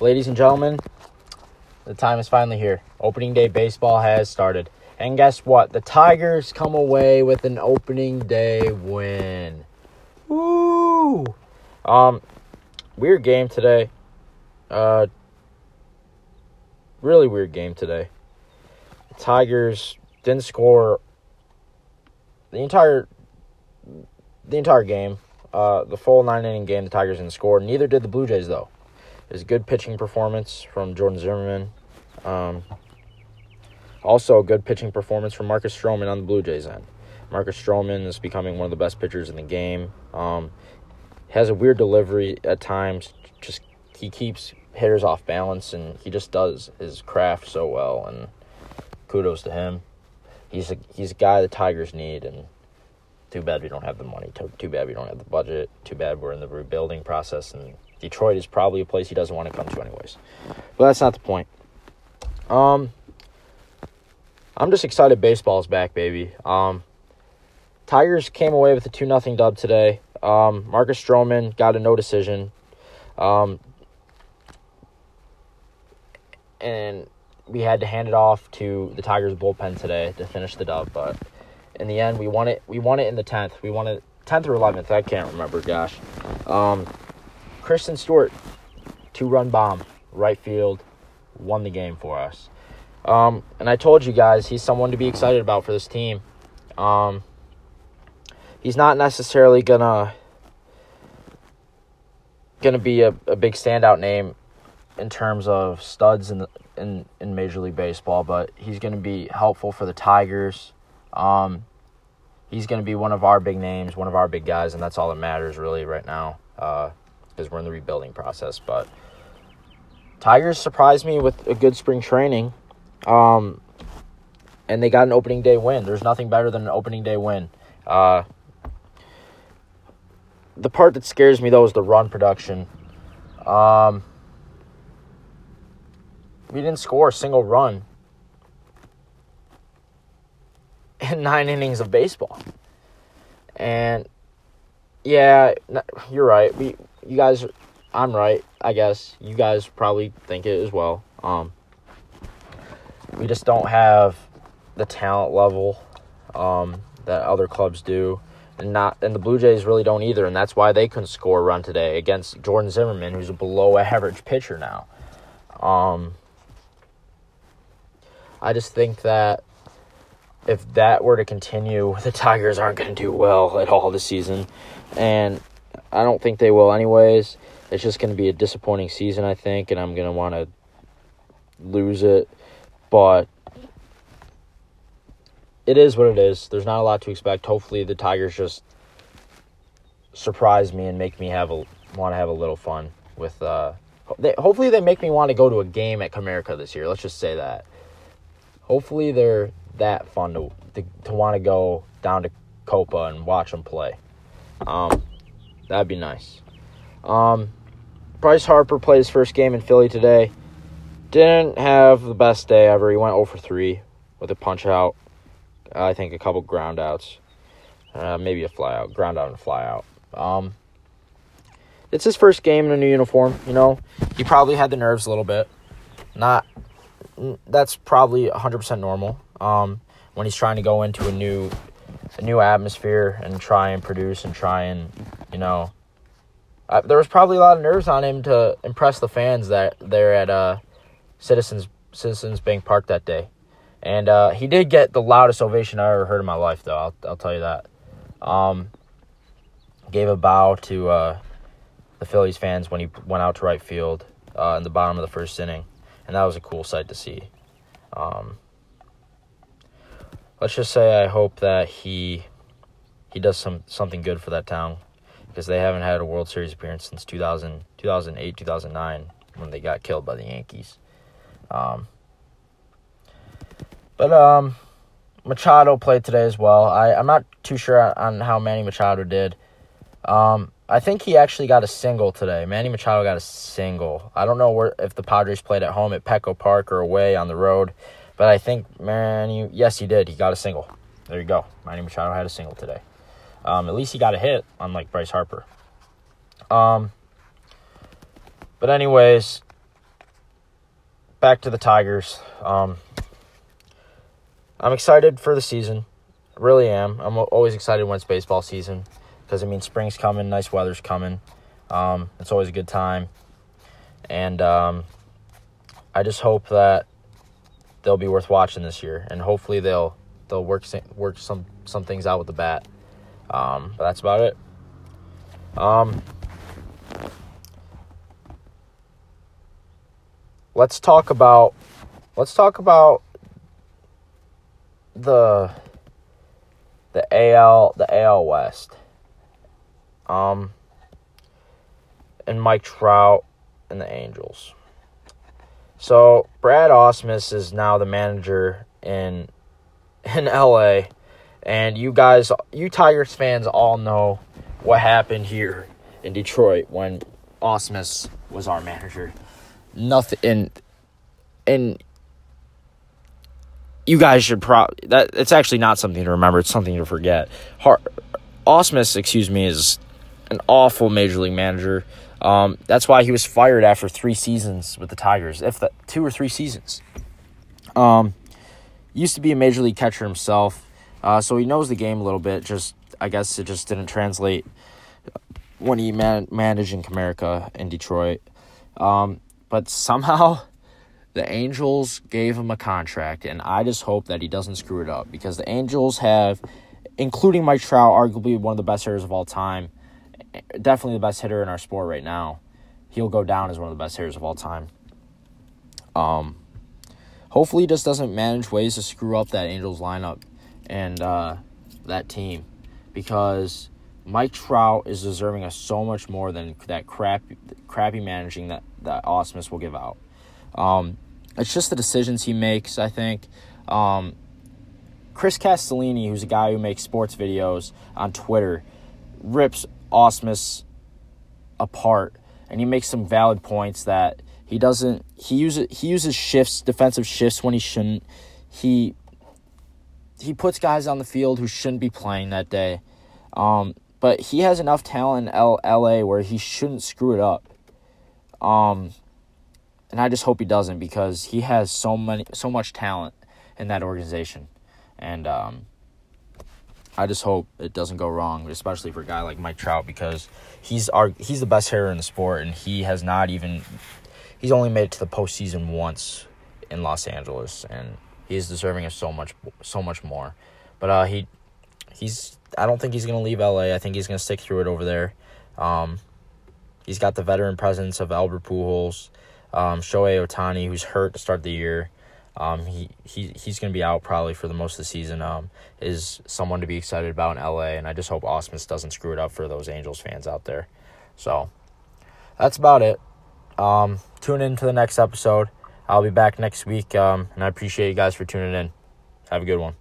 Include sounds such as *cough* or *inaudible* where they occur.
ladies and gentlemen, the time is finally here. Opening day baseball has started. And guess what? The Tigers come away with an opening day win. Woo! Um, weird game today. Uh, really weird game today. The Tigers didn't score the entire the entire game. Uh, the full nine inning game, the Tigers didn't score. Neither did the Blue Jays, though. A good pitching performance from Jordan Zimmermann. Um, also, good pitching performance from Marcus Stroman on the Blue Jays end. Marcus Stroman is becoming one of the best pitchers in the game. Um, has a weird delivery at times. Just he keeps hitters off balance, and he just does his craft so well. And kudos to him. He's a he's a guy the Tigers need, and too bad we don't have the money. Too, too bad we don't have the budget. Too bad we're in the rebuilding process, and Detroit is probably a place he doesn't want to come to anyways. But that's not the point. Um, I'm just excited baseball's back, baby. Um, Tigers came away with a two nothing dub today. Um, Marcus Stroman got a no decision. Um, and we had to hand it off to the Tigers bullpen today to finish the dub, but in the end we won it we won it in the 10th. We won it 10th or 11th, I can't remember, gosh. Um, Christin Stewart two-run bomb, right field, won the game for us. Um, and I told you guys he's someone to be excited about for this team. Um, he's not necessarily gonna gonna be a, a big standout name in terms of studs in the, in in Major League Baseball, but he's gonna be helpful for the Tigers. Um, he's gonna be one of our big names, one of our big guys, and that's all that matters really right now, because we're in the rebuilding process. But Tigers surprised me with a good spring training. Um, and they got an opening day win. There's nothing better than an opening day win. Uh, the part that scares me though is the run production. Um, we didn't score a single run in nine innings of baseball, and yeah, you're right. We, you guys, I'm right. I guess you guys probably think it as well. Um, we just don't have the talent level um, that other clubs do, and not and the Blue Jays really don't either, and that's why they couldn't score a run today against Jordan Zimmermann, who's a below average pitcher now. Um, I just think that if that were to continue, *laughs* the Tigers aren't going to do well at all this season, and I don't think they will anyways. It's just going to be a disappointing season, I think, and I'm going to want to lose it but it is what it is. There's not a lot to expect. Hopefully, the Tigers just surprise me and make me have a want to have a little fun with. Uh, they, hopefully, they make me want to go to a game at Comerica this year. Let's just say that. Hopefully, they're that fun to to, to want to go down to Copa and watch them play. Um, that'd be nice. Um, Bryce Harper played his first game in Philly today. Didn't have the best day ever. He went 0 for 3 with a punch out. I think a couple ground outs. Uh, maybe a fly out. Ground out and fly out. Um, it's his first game in a new uniform, you know. He probably had the nerves a little bit. Not that's probably 100% normal. Um, when he's trying to go into a new a new atmosphere and try and produce and try and, you know, uh, there was probably a lot of nerves on him to impress the fans that they're at uh Citizens Citizens Bank Park that day, and uh, he did get the loudest ovation I ever heard in my life. Though I'll I'll tell you that. Um, gave a bow to uh, the Phillies fans when he went out to right field uh, in the bottom of the first inning, and that was a cool sight to see. Um, let's just say I hope that he he does some something good for that town because they haven't had a World Series appearance since 2000, 2008, 2009 when they got killed by the Yankees. Um, but um, Machado played today as well. I, I'm not too sure on how Manny Machado did. Um, I think he actually got a single today. Manny Machado got a single. I don't know where if the Padres played at home at Petco Park or away on the road, but I think Manny, yes, he did. He got a single. There you go. Manny Machado had a single today. Um, at least he got a hit, unlike Bryce Harper. Um, but anyways, back to the Tigers. Um, I'm excited for the season. Really am. I'm always excited when it's baseball season because I mean spring's coming, nice weather's coming. Um, it's always a good time, and um, I just hope that they'll be worth watching this year, and hopefully they'll they'll work work some some things out with the bat. Um, but that's about it. Um, let's talk about let's talk about the the AL the AL West. Um and Mike Trout and the Angels. So Brad Ausmus is now the manager in *laughs* in LA and you guys you Tigers fans all know what happened here in Detroit when Ausmus was our manager. Nothing and and you guys should probably that it's actually not something to remember, it's something to forget. Har- Ausmus, excuse me, is an awful major league manager. Um, that's why he was fired after three seasons with the Tigers, if the two or three seasons. Um, used to be a major league catcher himself, uh, so he knows the game a little bit. Just I guess it just didn't translate when he man- managed in Comerica in Detroit. Um, but somehow *laughs* the Angels gave him a contract, and I just hope that he doesn't screw it up because the Angels have, including Mike Trout, arguably one of the best hitters of all time definitely the best hitter in our sport right now. He'll go down as one of the best hitters of all time. Um, hopefully, he just doesn't manage ways to screw up that Angels lineup and uh, that team because Mike Trout is deserving of so much more than that crap, crappy managing that that Ausmus will give out. Um, it's just the decisions he makes. I think. Um, Chris Castellini, who's a guy who makes sports videos on Twitter, rips Ausmus apart, and he makes some valid points that he doesn't. He uses he uses shifts, defensive shifts when he shouldn't. He he puts guys on the field who shouldn't be playing that day. Um, but he has enough talent in L- LA where he shouldn't screw it up. Um, and I just hope he doesn't because he has so many so much talent in that organization, and um, I just hope it doesn't go wrong, especially for a guy like Mike Trout because he's our he's the best hitter in the sport, and he has not even he's only made it to the postseason once in Los Angeles, and he is deserving of so much so much more. But uh, he he's I don't think he's gonna leave LA. I think he's gonna stick through it over there. Um, he's got the veteran presence of Albert Pujols, um, Shohei Ohtani, who's hurt to start the year. Um, he, he he's going to be out probably for the most of the season. Um, is someone to be excited about in LA, and I just hope Ausmus doesn't screw it up for those Angels fans out there. So that's about it. Um, tune in to the next episode. I'll be back next week, um, and I appreciate you guys for tuning in. Have a good one.